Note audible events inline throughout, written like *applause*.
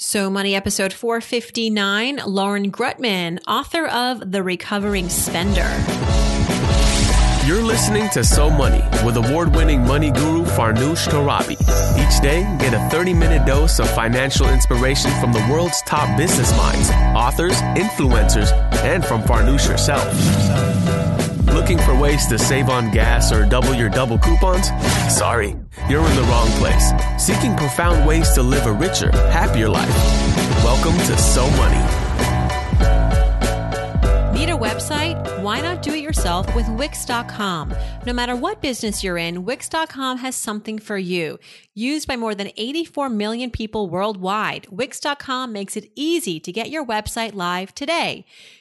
So Money episode 459, Lauren Greutman, author of The Recovering Spender. You're listening to So Money with award winning money guru Farnoosh Torabi. Each day, get a 30 minute dose of financial inspiration from the world's top business minds, authors, influencers, and from Farnoosh herself. Looking for ways to save on gas or double your double coupons? Sorry, you're in the wrong place. Seeking profound ways to live a richer, happier life. Welcome to So Money. Need a website? Why not do it yourself with Wix.com? No matter what business you're in, Wix.com has something for you. Used by more than 84 million people worldwide, Wix.com makes it easy to get your website live today.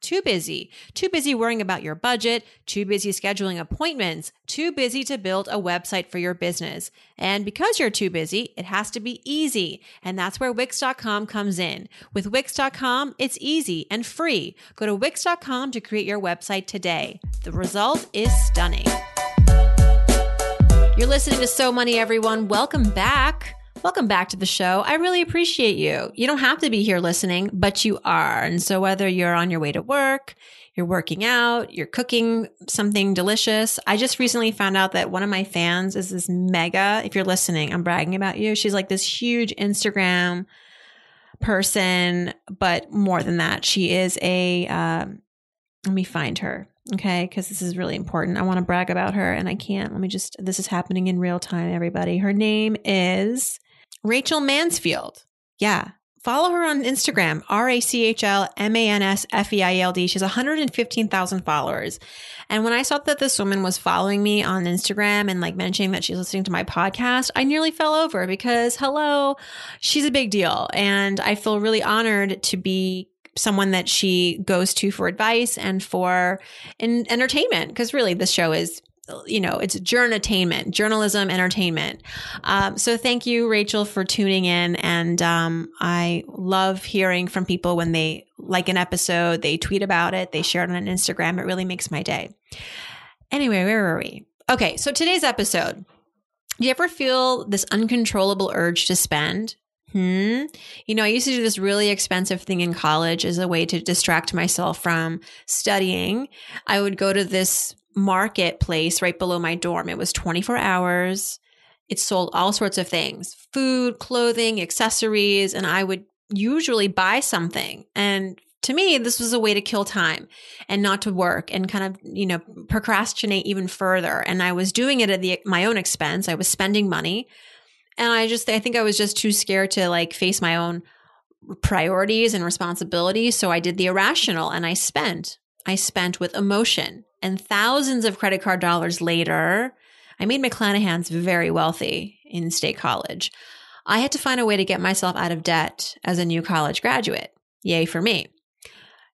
too busy. Too busy worrying about your budget, too busy scheduling appointments, too busy to build a website for your business. And because you're too busy, it has to be easy. And that's where Wix.com comes in. With Wix.com, it's easy and free. Go to Wix.com to create your website today. The result is stunning. You're listening to So Money, everyone. Welcome back. Welcome back to the show. I really appreciate you. You don't have to be here listening, but you are. And so whether you're on your way to work, you're working out, you're cooking something delicious. I just recently found out that one of my fans is this mega, if you're listening, I'm bragging about you. She's like this huge Instagram person, but more than that, she is a, um, let me find her. Okay. Cause this is really important. I want to brag about her and I can't. Let me just, this is happening in real time, everybody. Her name is Rachel Mansfield. Yeah. Follow her on Instagram, R A C H L M A N S F E I L D. She has 115,000 followers. And when I saw that this woman was following me on Instagram and like mentioning that she's listening to my podcast, I nearly fell over because hello, she's a big deal. And I feel really honored to be someone that she goes to for advice and for in entertainment because really this show is you know, it's journatainment, journalism, entertainment. Um, so thank you, Rachel, for tuning in. And um, I love hearing from people when they like an episode, they tweet about it, they share it on Instagram. It really makes my day. Anyway, where were we? Okay, so today's episode. Do you ever feel this uncontrollable urge to spend? Hmm. You know, I used to do this really expensive thing in college as a way to distract myself from studying. I would go to this marketplace right below my dorm. It was 24 hours. It sold all sorts of things food, clothing, accessories. And I would usually buy something. And to me, this was a way to kill time and not to work and kind of, you know, procrastinate even further. And I was doing it at the, my own expense. I was spending money. And I just, I think I was just too scared to like face my own priorities and responsibilities. So I did the irrational and I spent. I spent with emotion. And thousands of credit card dollars later, I made McLanahan's very wealthy in state college. I had to find a way to get myself out of debt as a new college graduate. Yay for me.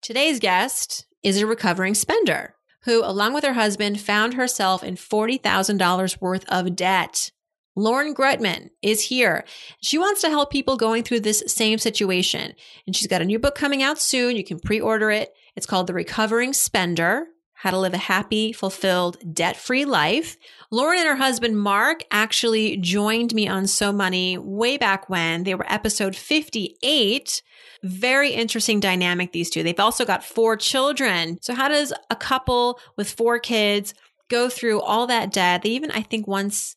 Today's guest is a recovering spender who, along with her husband, found herself in $40,000 worth of debt. Lauren Greutman is here. She wants to help people going through this same situation. And she's got a new book coming out soon. You can pre order it. It's called The Recovering Spender how to live a happy, fulfilled, debt free life. Lauren and her husband, Mark, actually joined me on So Money way back when. They were episode 58. Very interesting dynamic, these two. They've also got four children. So, how does a couple with four kids go through all that debt? They even, I think, once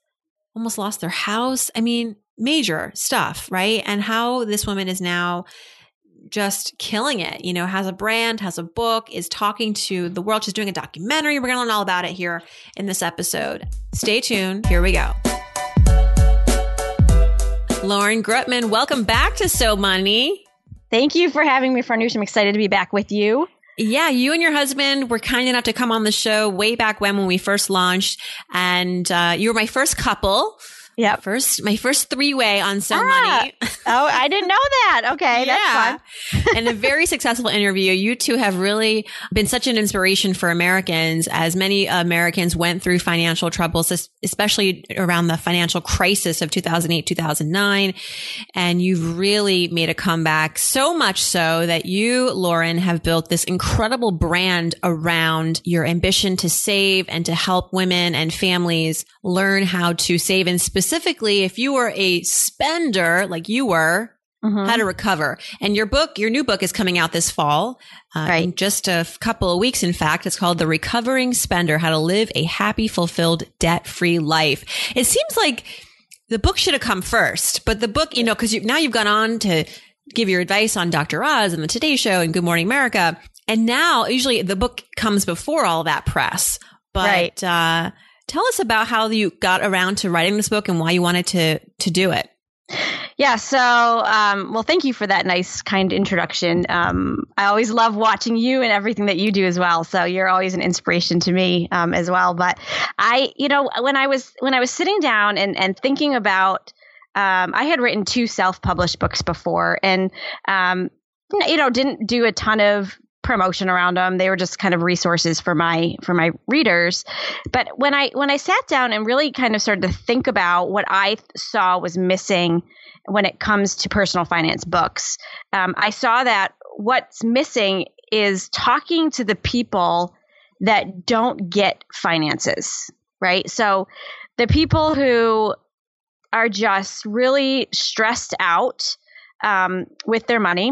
almost lost their house. I mean, major stuff, right? And how this woman is now just killing it, you know, has a brand, has a book, is talking to the world. She's doing a documentary. We're going to learn all about it here in this episode. Stay tuned. Here we go. Lauren Greutman, welcome back to So Money. Thank you for having me, Farnoosh. I'm excited to be back with you. Yeah, you and your husband were kind enough to come on the show way back when when we first launched, and uh, you were my first couple Yeah. First, my first three way on So Ah, Money. Oh, I didn't know that. Okay, that's fun. and a very *laughs* successful interview. You two have really been such an inspiration for Americans as many Americans went through financial troubles, especially around the financial crisis of 2008, 2009. And you've really made a comeback so much so that you, Lauren, have built this incredible brand around your ambition to save and to help women and families learn how to save. And specifically, if you were a spender like you were, Mhm. how to recover. And your book, your new book is coming out this fall. Uh, Right. In just a couple of weeks, in fact, it's called The Recovering Spender, How to Live a Happy, Fulfilled, Debt-Free Life. It seems like the book should have come first, but the book, you know, cause you, now you've gone on to give your advice on Dr. Oz and the Today Show and Good Morning America. And now usually the book comes before all that press, but, Right. uh, tell us about how you got around to writing this book and why you wanted to, to do it. Yeah. So, um, well, thank you for that nice, kind introduction. Um, I always love watching you and everything that you do as well. So you're always an inspiration to me um, as well. But I, you know, when I was when I was sitting down and and thinking about, um, I had written two self-published books before, and um, you know, didn't do a ton of promotion around them they were just kind of resources for my for my readers. But when i when i sat down and really kind of started to think about what i saw was missing when it comes to personal finance books um, i saw that what's missing is talking to the people that don't get finances right? So the people who are just really stressed out um, with their money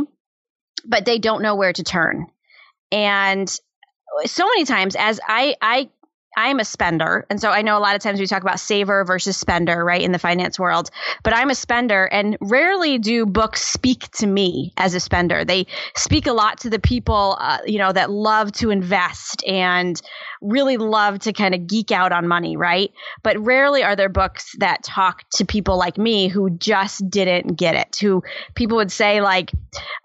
but they don't know where to turn and so many times as i i i'm a spender. And so i know a lot of times we talk about saver versus spender right in the finance world. But i'm a spender and rarely do books speak to me as a spender. They speak a lot to the people uh, you know that love to invest and really love to kind of geek out on money right? But rarely are there books that talk to people like me who just didn't get it who people would say like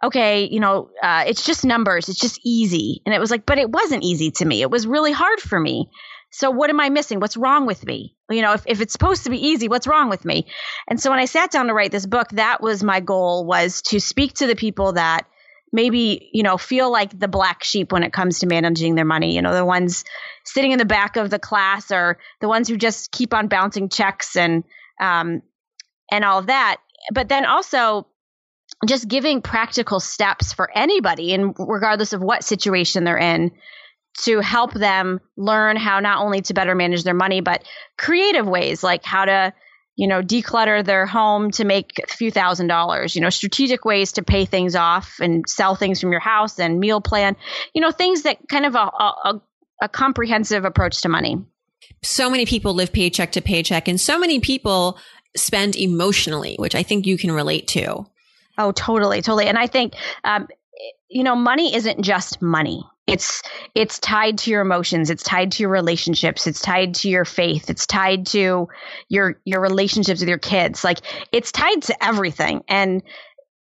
okay you know uh, it's just numbers. It's just easy. And it was like but it wasn't easy to me. It was really hard for me so what am i missing? What's wrong with me? You know if, if it's supposed to be easy what's wrong with me? And so when i sat down to write this book that was my goal was to speak to the people that maybe you know feel like the black sheep when it comes to managing their money. You know the ones sitting in the back of the class or the ones who just keep on bouncing checks and um, and all of that. But then also just giving practical steps for anybody and regardless of what situation they're in to help them learn how not only to better manage their money but creative ways like how to you know declutter their home to make a few thousand dollars you know strategic ways to pay things off and sell things from your house and meal plan you know things that kind of a, a, a comprehensive approach to money so many people live paycheck to paycheck and so many people spend emotionally, which I think you can relate to. Oh, totally, totally. And I think, um, you know, money isn't just money. It's it's tied to your emotions. It's tied to your relationships. It's tied to your faith. It's tied to your your relationships with your kids. Like it's tied to everything. And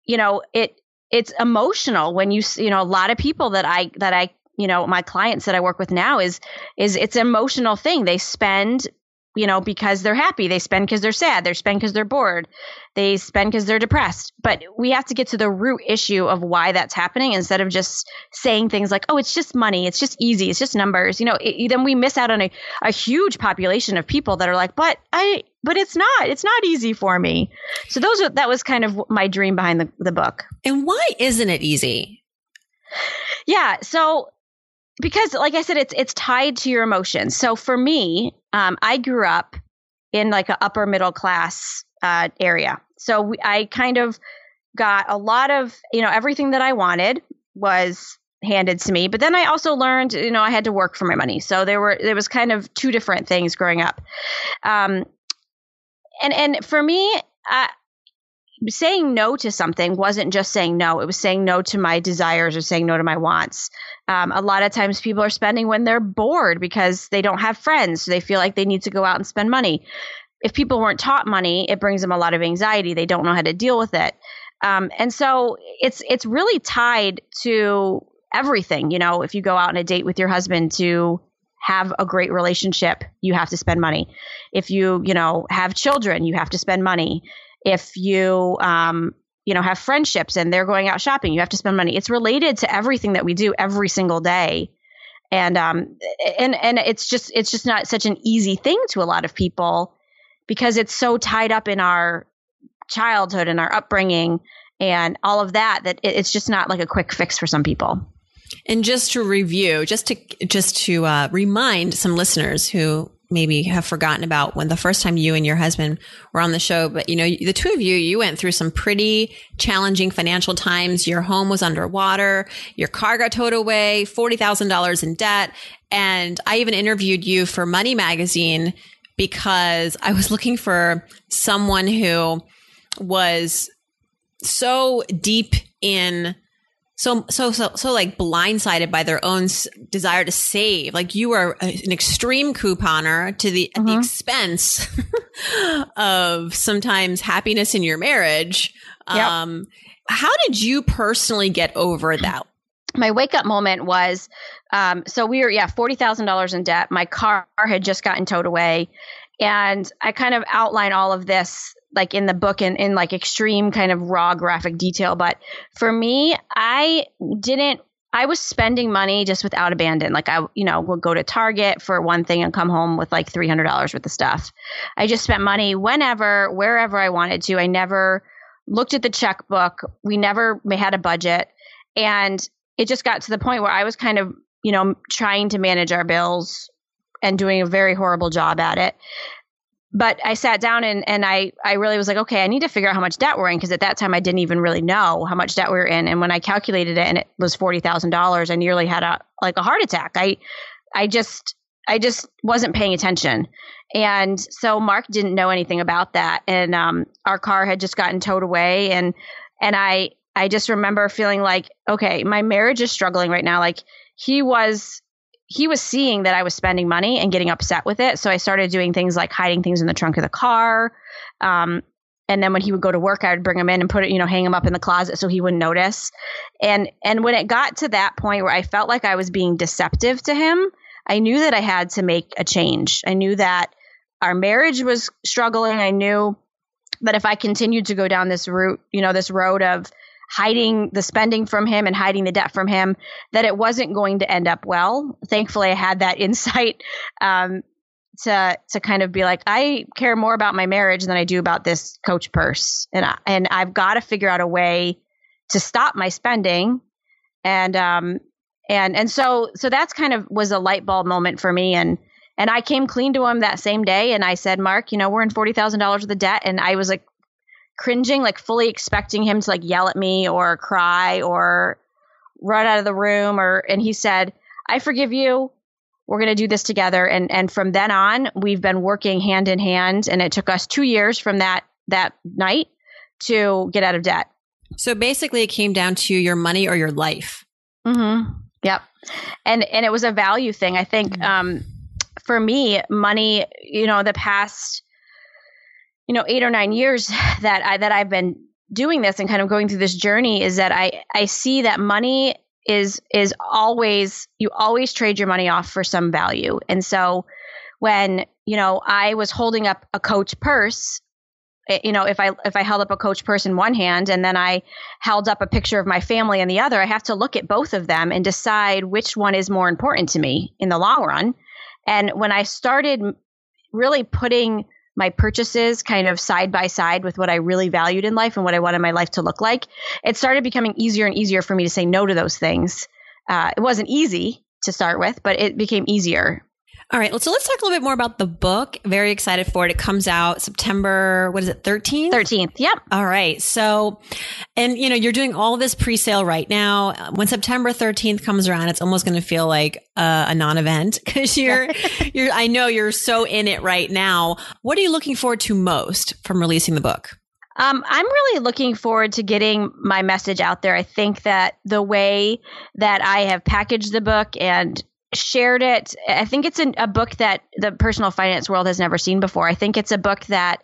you know, it it's emotional when you you know a lot of people that I that I you know my clients that I work with now is is it's an emotional thing. They spend you know, because they're happy. They spend because they're sad. They spend because they're bored. They spend because they're depressed. But we have to get to the root issue of why that's happening instead of just saying things like, oh, it's just money. It's just easy. It's just numbers. You know, it, then we miss out on a, a huge population of people that are like, but I, but it's not. It's not easy for me. So those are, that was kind of my dream behind the, the book. And why isn't it easy? Yeah. So because like I said, it's it's tied to your emotions. So for me, um, I grew up in like an upper middle class uh, area. So we, I kind of got a lot of you know everything that I wanted was handed to me. But then I also learned you know I had to work for my money. So there were there was kind of two different things growing up. Um, and and for me, uh, saying no to something wasn't just saying no. It was saying no to my desires or saying no to my wants. Um, a lot of times people are spending when they're bored because they don't have friends. So they feel like they need to go out and spend money. If people weren't taught money, it brings them a lot of anxiety. They don't know how to deal with it. Um, and so it's it's really tied to everything. You know, if you go out on a date with your husband to have a great relationship, you have to spend money. If you, you know, have children, you have to spend money. If you, um, you know, have friendships and they're going out shopping, you have to spend money. It's related to everything that we do every single day. And um and and it's just it's just not such an easy thing to a lot of people because it's so tied up in our childhood and our upbringing and all of that that it's just not like a quick fix for some people. And just to review, just to just to uh, remind some listeners who maybe have forgotten about when the first time you and your husband were on the show, but you know, the two of you, you went through some pretty challenging financial times. Your home was underwater. Your car got towed away, $40,000 in debt. And I even interviewed you for Money Magazine because I was looking for someone who was so deep in so so so so like blindsided by their own s- desire to save like you are a, an extreme couponer to the at the Mhm. expense *laughs* of sometimes happiness in your marriage Yep. um how did you personally get over *clears throat* that my wake up moment was um, so we were yeah forty thousand dollars in debt. My car had just gotten towed away, and I kind of outline all of this like in the book in in like extreme kind of raw graphic detail. But for me, I didn't. I was spending money just without abandon. Like I, you know, would go to Target for one thing and come home with like three hundred dollars worth of stuff. I just spent money whenever, wherever I wanted to. I never looked at the checkbook. We never had a budget, and it just got to the point where I was kind of, you know, trying to manage our bills and doing a very horrible job at it. But I sat down and, and I, I really was like, okay, I need to figure out how much debt we're in because at that time I didn't even really know how much debt we were in. And when I calculated it and it was forty thousand dollars, I nearly had a like a heart attack. I I just I just wasn't paying attention. And so Mark didn't know anything about that. And um, our car had just gotten towed away and and I I just remember feeling like, okay, my marriage is struggling right now. Like he was he was seeing that I was spending money and getting upset with it. So I started doing things like hiding things in the trunk of the car. Um, and then when he would go to work, I would bring him in and put it, you know, hang him up in the closet so he wouldn't notice. And and when it got to that point where I felt like I was being deceptive to him, I knew that I had to make a change. I knew that our marriage was struggling. I knew that if I continued to go down this route, you know, this road of hiding the spending from him and hiding the debt from him, that it wasn't going to end up well. Thankfully, I had that *laughs* insight um, to to kind of be like, I care more about my marriage than I do about this coach purse, and I, and I've got to figure out a way to stop my spending, and um and and so so that's kind of was a light bulb moment for me, and and I came clean to him that same day, and I said, Mark, you know, we're in forty thousand dollars of the debt, and I was like cringing, like fully expecting him to like yell at me or cry or run out of the room or and he said, I forgive you. We're going to do this together and and from then on we've been working hand in hand and it took us 2 years from that that night to get out of debt. so basically it came down to your money or your life Mm-hmm. Yep. And and it was a value thing. I think um, for me, money. You know, the past, you know, eight or nine years *laughs* that I that I've been doing this and kind of going through this journey is that I I see that money is is always you always trade your money off for some value. And so when you know I was holding up a Coach purse it- you know if i if i held up a coach purse in one hand and then i held up a picture of my family in the other i have to look at both of them and decide which one is more important to me in the long run and when i started really putting my purchases kind of side by side with what i really valued in life and what i wanted my life to look like it started becoming easier and easier for me to say no to those things. Uh, it wasn't easy to start with but it became easier all right so let's talk a little bit more about the book very excited for it it comes out september what is it 13th 13th yep All right. So, and you know, you're doing all this pre-sale right now. When September 13th comes around, it's almost going to feel like uh, a non-event *laughs* because you're, *laughs* you're, I know you're so in it right now. What are you looking forward to most from releasing the book? Um, I'm really looking forward to getting my message out there. I think that the way that I have packaged the book and shared it, I think it's an, a book that the personal finance world has never seen before. I think it's a book that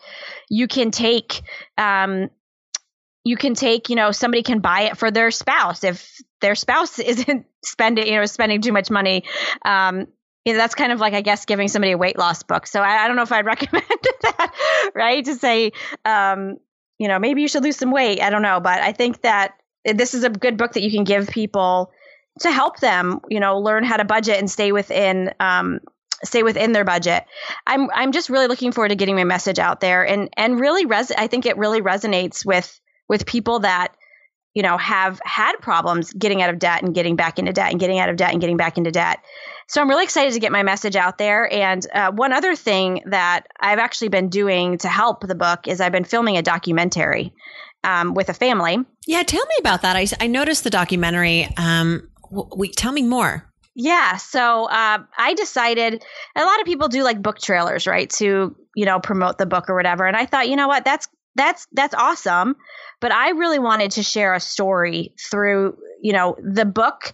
you can take. Um, you can take, you know, somebody can buy it for their spouse if their spouse *laughs* isn't spending, you know, spending too much money. Um, you know, that's kind of like I guess giving somebody a weight loss book. So I, I don't know if I'd *laughs* recommend that, right? To say, um, you know, maybe you should lose some weight. I don't know, but I think that this is a good book that you can give people to help them, you know, learn how to budget and stay within um, stay within their budget. I'm I'm just really looking forward to getting my message out there and and really res- I think it really resonates with with people that you know have had problems getting out of debt and getting back into debt and getting out of debt and getting back into debt. So I'm really excited to get my message out there. And uh, one other thing that I've actually been doing to help the book is I've been filming a documentary um, with a family. Yeah, tell me about that. I, I noticed the documentary. Um, we tell me more. Yeah, so uh, I decided a lot of people do like book trailers, right, to you know promote the book or whatever. And I thought, you know what, that's that's that's awesome, but I really wanted to share a story through you know the book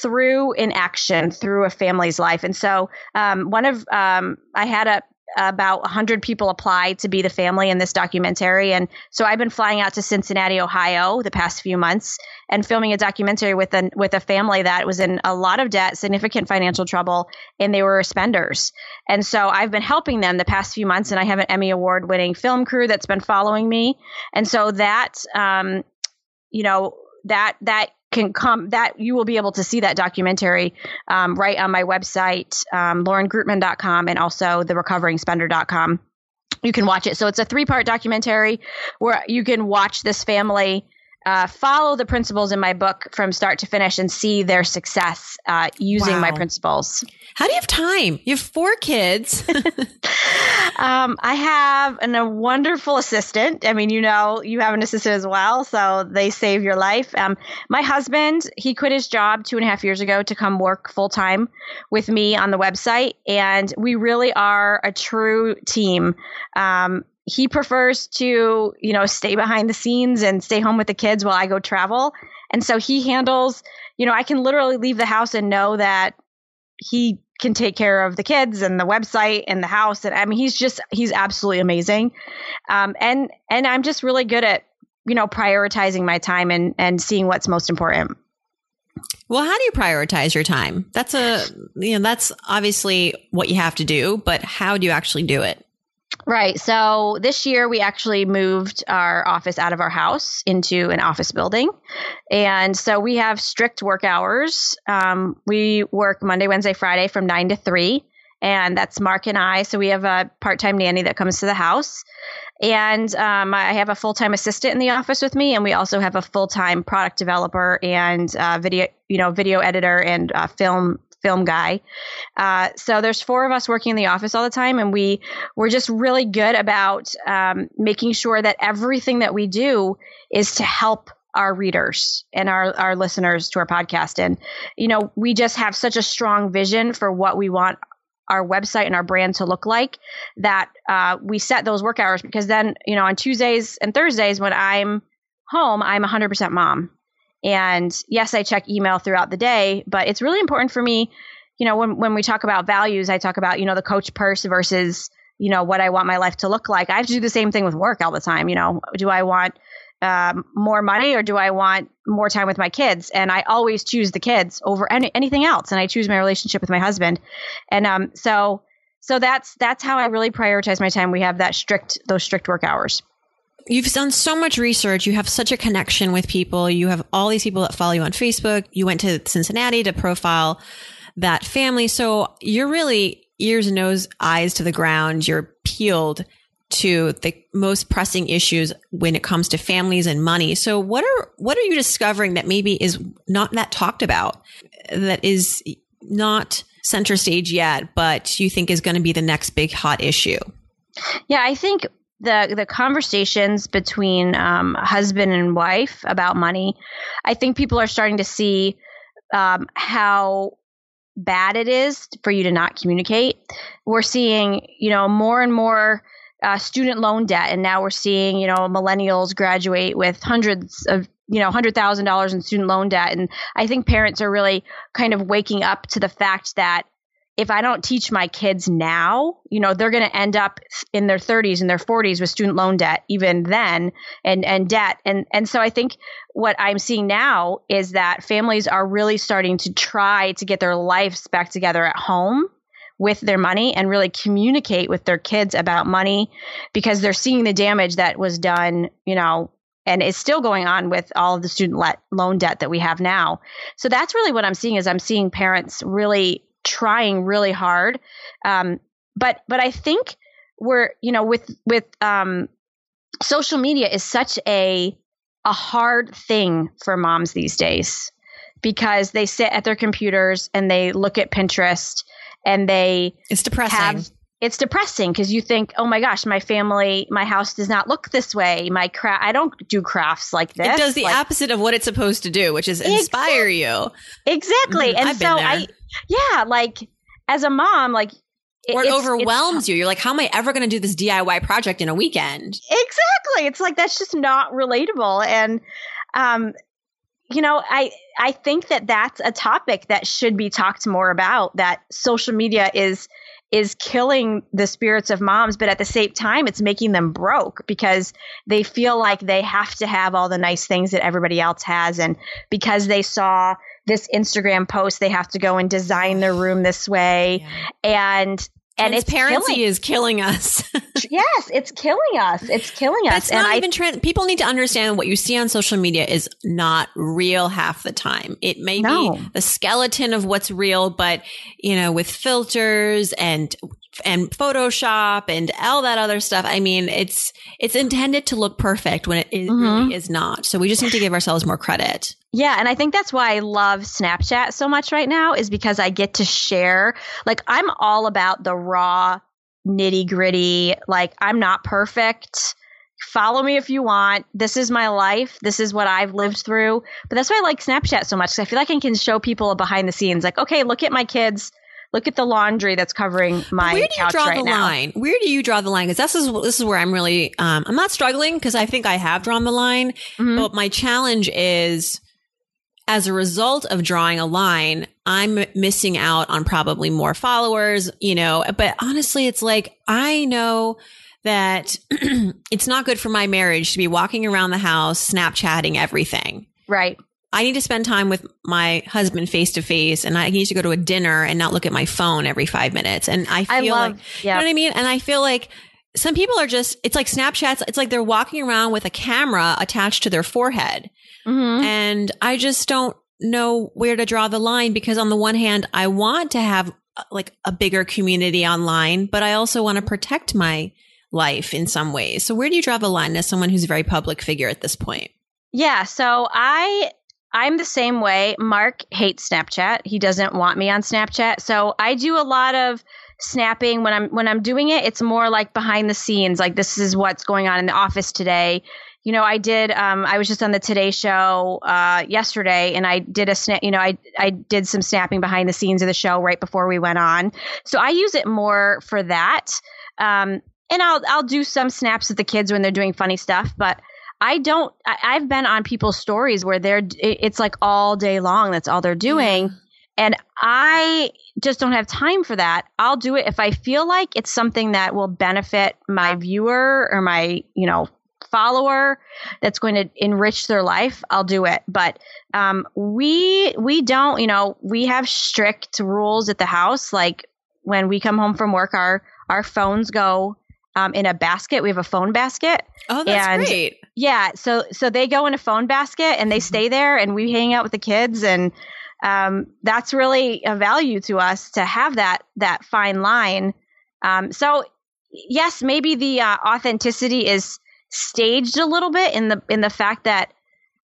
through in action through a family's life. And so um, one of um, I had a about 100 people apply to be the family in this documentary. And so I've been flying out to Cincinnati, Ohio the past few months and filming a documentary with a, with a family that was in a lot of debt, significant financial trouble, and they were spenders. And so I've been helping them the past few months, and I have an Emmy Award winning film crew that's been following me. And so that, um, you know, that, that can come that you will be able to see that documentary um, right on my website um, laurengreutman.com and also the recovering-spender.com you can watch it. So it's a three part documentary where you can watch this family uh, follow the principles in my book from start to finish and see their success uh, using wow. my principles. How do you have time? You have four kids. *laughs* um, I have an, a wonderful assistant. I mean, you know, you have an assistant as well, so they save your life. Um, my husband, he quit his job two and a half years ago to come work full time with me on the website, and we really are a true team. Um, he prefers to, you know, stay behind the scenes and stay home with the kids while I go travel. And so he handles, you know, I can literally leave the house and know that he can take care of the kids and the website and the house. And I mean, he's just, he's absolutely amazing. Um, and, and I'm just really good at, you know, prioritizing my time and, and seeing what's most important. Well, how do you prioritize your time? That's a, you know, that's obviously what you have to do, but how do you actually do it? Right. So this year we actually moved our office out of our house into an office building. And so we have strict work hours. Um, we work Monday, Wednesday, Friday from nine to three. And that's Mark and I. So we have a part time nanny that comes to the house. And um, I have a full time assistant in the office with me. And we also have a full time product developer and uh, video, you know, video editor and uh, film film guy. Uh, so there's four of us working in the office all the time, and we we're just really good about um, making sure that everything that we do is to help our readers and our, our listeners to our podcast. And, you know, we just have such a strong vision for what we want our website and our brand to look like that uh, we set those work hours because then, you know, on Tuesdays and Thursdays when I'm home, I'm 100% mom. And yes, I check email throughout the day, but it's really important for me, you know, when, when we talk about values, I talk about, you know, the coach purse versus, you know, what I want my life to look like. I have to do the same thing with work all the time. You know, do I want um, more money or do I want more time with my kids? And I always choose the kids over any, anything else. And I choose my relationship with my husband. And um, so, so that's that's how I really prioritize my time. We have that strict those strict work hours you've done so much research. You have such a connection with people. You have all these people that follow you on Facebook. You went to Cincinnati to profile that family. So you're really ears, and nose, eyes to the ground. You're peeled to the most pressing issues when it comes to families and money. So what are what are you discovering that maybe is not that talked about that is not center stage yet, but you think is going to be the next big hot issue? Yeah, I think the the conversations between um, husband and wife about money, I think people are starting to see um, how bad it is for you to not communicate. We're seeing, you know, more and more uh, student loan debt, and now we're seeing, you know, millennials graduate with hundreds of you know, hundred thousand dollars in student loan debt, and I think parents are really kind of waking up to the fact that if I don't teach my kids now, you know, they're going to end up in their 30s and their 40s with student loan debt even then and and debt. And and so I think what I'm seeing now is that families are really starting to try to get their lives back together at home with their money and really communicate with their kids about money because they're seeing the damage that was done, you know, and is still going on with all of the student let, loan debt that we have now. So that's really what I'm seeing is I'm seeing parents really trying really hard. Um, but but I think we're you know with with um, social media is such a a hard thing for moms these days because they sit at their computers and they look at Pinterest and they it's depressing. Have, it's depressing because you think, oh my gosh, my family, my house does not look this way. My craft, I don't do crafts like this. It does the like, opposite of what it's supposed to do, which is inspire exactly, you. Exactly. Mm-hmm. And so I, yeah, like as a mom, like or it overwhelms you. You're like, how am I ever going to do this DIY project in a weekend? Exactly. It's like that's just not relatable. And um, you know, I I think that that's a topic that should be talked more about. That social media is is killing the spirits of moms, but at the same time, it's making them broke because they feel like they have to have all the nice things that everybody else has, and because they saw this Instagram post, they have to go and design their room this way, yeah. and and transparency killing. is killing us. *laughs* yes, it's killing us. It's killing us. It's not and even trans- people need to understand what you see on social media is not real half the time. It may no. be the skeleton of what's real, but you know, with filters and and Photoshop and all that other stuff. I mean, it's it's intended to look perfect when it, it mm-hmm. really is not. So we just need to give ourselves more credit. Yeah, and I think that's why I love Snapchat so much right now is because I get to share. Like I'm all about the raw nitty gritty. Like I'm not perfect. Follow me if you want. This is my life. This is what I've lived through. But that's why I like Snapchat so much. I feel like I can show people behind the scenes. Like, okay, look at my kids look at the laundry that's covering my where do you draw right the now. line where do you draw the line because this is this is where i'm really um, i'm not struggling because i think i have drawn the line mm-hmm. but my challenge is as a result of drawing a line, I'm missing out on probably more followers, you know, but honestly, it's like, I know that *clears throat* it's not good for my marriage to be walking around the house, Snapchatting everything. Right. I need to spend time with my husband face to face and I need to go to a dinner and not look at my phone every five minutes. And I feel I love, like, yeah. you know what I mean? And I feel like some people are just, it's like Snapchats. It's like they're walking around with a camera attached to their forehead. Mm-hmm. And I just don't know where to draw the line because on the one hand, I want to have uh, like a bigger community online, but I also want to protect my life in some ways. So where do you draw the line as someone who's a very public figure at this point? Yeah, so I I'm the same way. Mark hates Snapchat. He doesn't want me on Snapchat. So I do a lot of snapping when I'm when I'm doing it. It's more like behind the scenes. Like this is what's going on in the office today. You know, I did. Um, I was just on the Today Show uh, yesterday, and I did a snap. You know, I I did some snapping behind the scenes of the show right before we went on. So I use it more for that. Um, and I'll I'll do some snaps with the kids when they're doing funny stuff, but I don't. I, have been on people's stories where they're. It's like all day long. That's all they're doing. Yeah. And I just don't have time for that. I'll do it if I feel like it's something that will benefit my viewer or my, you know, follower that's going to enrich their life. I'll do it. But um, we we don't, you know, we have strict rules at the house. Like when we come home from work, our our phones go um, in a basket. We have a phone basket. Oh, that's and great. Yeah, so so they go in a phone basket and they mm-hmm. stay there, and we hang out with the kids, and um, that's really a value to us to have that that fine line. Um, so yes, maybe the uh, authenticity is staged a little bit in the in the fact that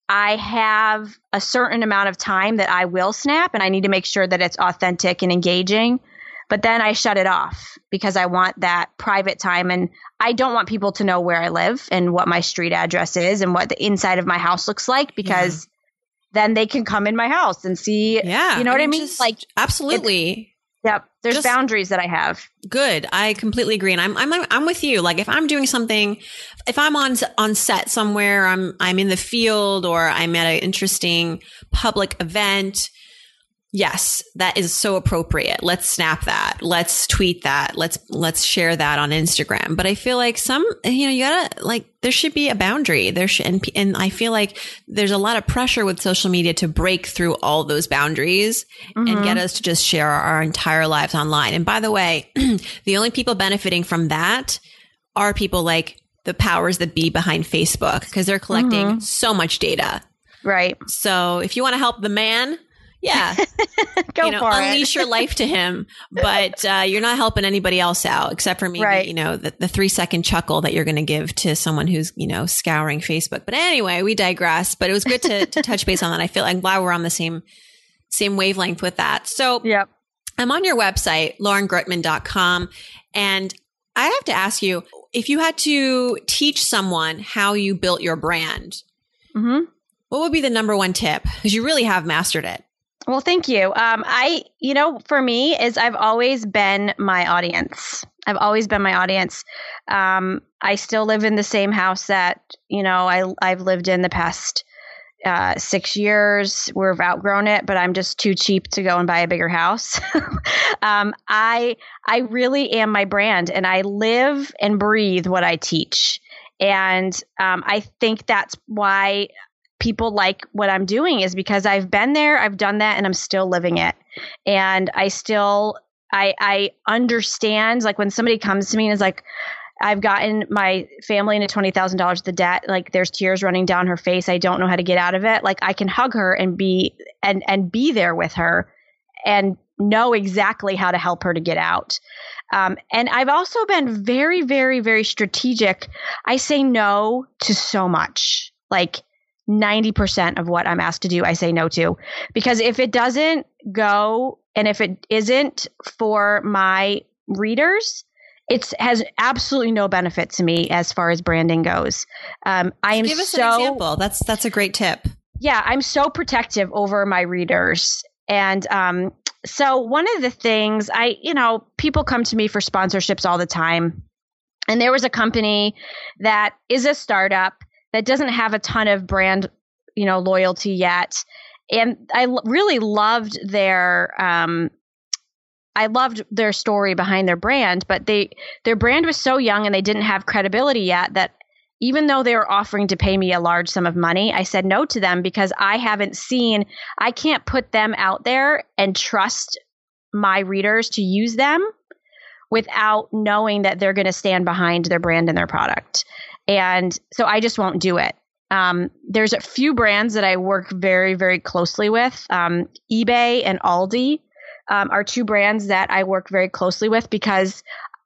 I have a certain amount of time that I will snap, and I need to make sure that it's authentic and engaging. But then I shut it off because I want that private time and I don't want people to know where I live and what my street address is and what the inside of my house looks like because yeah. then they can come in my house and see. Yeah. You know what I mean? Just, like, absolutely. Yep. There's Just, boundaries that I have. Good. I completely agree. And I'm, I'm, I'm with you. Like if I'm doing something, if I'm on, on set somewhere, I'm, I'm in the field or I'm at an interesting public event, Yes, that is so appropriate. Let's snap that. Let's tweet that. Let's let's share that on Instagram. But I feel like some, you know, you gotta like there should be a boundary. There should, and, and I feel like there's a lot of pressure with social media to break through all those boundaries mm-hmm. and get us to just share our, our entire lives online. And by the way, *clears throat* the only people benefiting from that are people like the powers that be behind Facebook because they're collecting mm-hmm. so much data. Right. So if you want to help the man yeah. *laughs* Go you know, for unleash your life to him, but uh, you're not helping anybody else out except for maybe, right. you know, the, the three second chuckle that you're going to give to someone who's, you know, scouring Facebook. But anyway, we digress, but it was good to, to touch base on that. I feel like glad we're on the same, same wavelength with that. So yep. I'm on your website, laurengreutman.com. And I have to ask you, if you had to teach someone how you built your brand, mm-hmm. what would be the number one tip? Because you really have mastered it. Well, thank you. Um, I, you know, for me, is I've always been my audience. I've always been my audience. Um, I still live in the same house that you know I I've lived in the past uh, six years. We've outgrown it, but I'm just too cheap to go and buy a bigger house. *laughs* um, I I really am my brand, and I live and breathe what I teach. And um, I think that's why people like what I'm doing is because I've been there, I've done that, and I'm still living it. And I still, I, I understand like when somebody comes to me and is like, I've gotten my family into twenty thousand dollars the debt. Like there's tears running down her face. I don't know how to get out of it. Like I can hug her and be and and be there with her, and know exactly how to help her to get out. Um, and I've also been very, very, very strategic. I say no to so much. Like 90% of what I'm asked to do, I say no to. Because if it doesn't go and if it isn't for my readers, it has absolutely no benefit to me as far as branding goes. Um, I am Give us so, an example. That's that's a great tip. Yeah, I'm so protective over my readers, and um, so one of the things I, you know, people come to me for sponsorships all the time, and there was a company that is a startup that doesn't have a ton of brand, you know, loyalty yet. And I l- really loved their um, I loved their story behind their brand, but they their brand was so young and they didn't have credibility yet that even though they were offering to pay me a large sum of money, I said no to them because I haven't seen I can't put them out there and trust my readers to use them without knowing that they're going to stand behind their brand and their product. And so I just won't do it. Um, there's a few brands that I work very, very closely with. Um, eBay and Aldi um, are two brands that I work very closely with because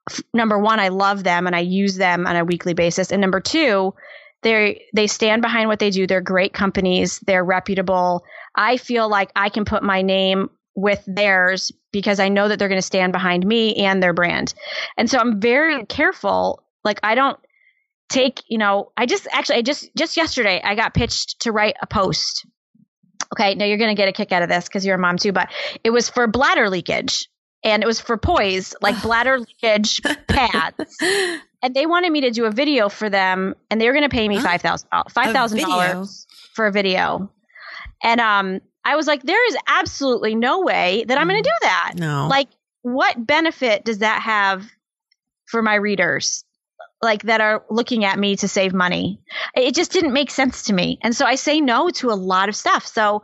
f- number one, I love them and I use them on a weekly basis, and number two, they they stand behind what they do. They're great companies. They're reputable. I feel like I can put my name with theirs because I know that they're going to stand behind me and their brand. And so I'm very careful. Like I don't take, you know, I just actually, I just, just yesterday, I got pitched to write a post. Okay. Now you're going to get a kick out of this because you're a mom too, but it was for bladder leakage and it was for poise, like *sighs* bladder leakage pads. *laughs* And they wanted me to do a video for them and they were going to pay me $5,000, $5,000 for a video. And, um, I was like, there is absolutely no way that I'm going to mm. do that. No. Like, what benefit does that have for my readers? Like that are looking at me to save money. It just didn't make sense to me. And so I say no to a lot of stuff. So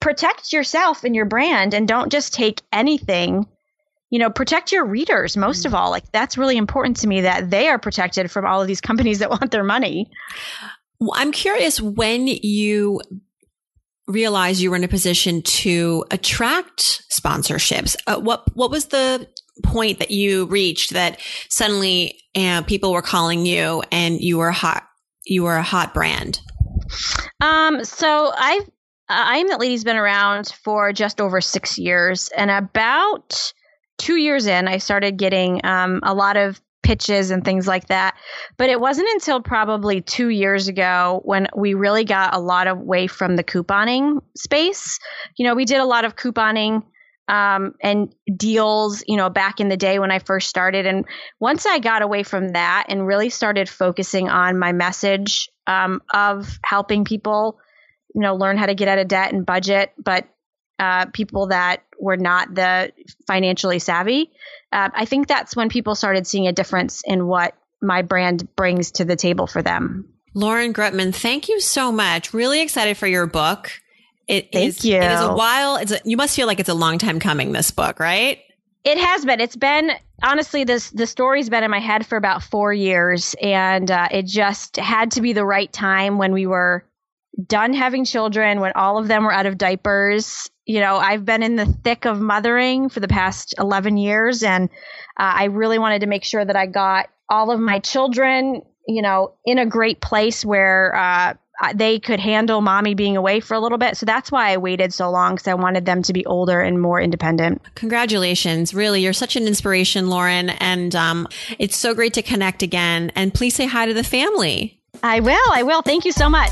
protect yourself and your brand and don't just take anything. You know, protect your readers most of all. Like that's really important to me that they are protected from all of these companies that *laughs* want their money. Well, I'm curious when you realize you were in a position to attract sponsorships. Uh, what what was the point that you reached that suddenly uh, people were calling you and you were hot you were a hot brand? Um so i've i'm that lady's been around for just over six years and about two years in i started getting um, a lot of pitches and things like that. But it wasn't until probably two years ago when we really got a lot away from the couponing space. You know we did a lot of couponing um, and deals, you know, back in the day when I first started. And once I got away from that and really started focusing on my message um, of helping people, you know, learn how to get out of debt and budget, but uh, people that were not the financially savvy. Uh, I think that's when people started seeing a difference in what my brand brings to the table for them. Lauren Greutman, thank you so much. Really excited for your book. It thank is, you. It is a while. It's a, you must feel like it's a long time coming. This book, right? It has been. It's been honestly this the story's been in my head for about four years, and uh, it just had to be the right time when we were done having children, when all of them were out of diapers. You know, I've been in the thick of mothering for the past eleven years, and uh, I really wanted to make sure that I got all of my children, you know, in a great place where uh, they could handle mommy being away for a little bit. So that's why I waited so long because I wanted them to be older and more independent. Congratulations. Really, you're such an inspiration, Lauren. And um, it's so great to connect again. And please say hi to the family. I will. I will. Thank you so much.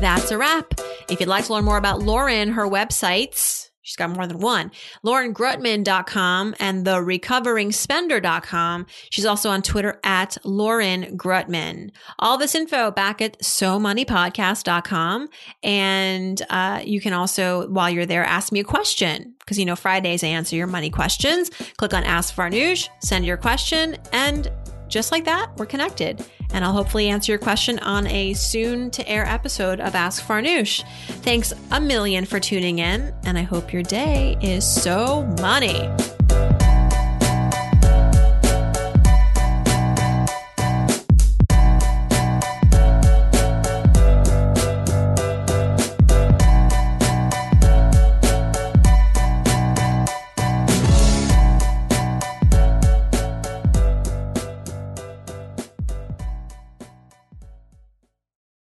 That's a wrap. If you'd like to learn more about Lauren, her websites, She's got more than one. LaurenGreutman.com and the recovering-spender.com. She's also on Twitter at Lauren Greutman. All this info back at SoMoneyPodcast.com. And uh, you can also, while you're there, ask me a question because you know Fridays I answer your money questions. Click on Ask Farnoosh, send your question, and just like that, we're connected. And I'll hopefully answer your question on a soon to air episode of Ask Farnoosh. Thanks a million for tuning in, and I hope your day is so money.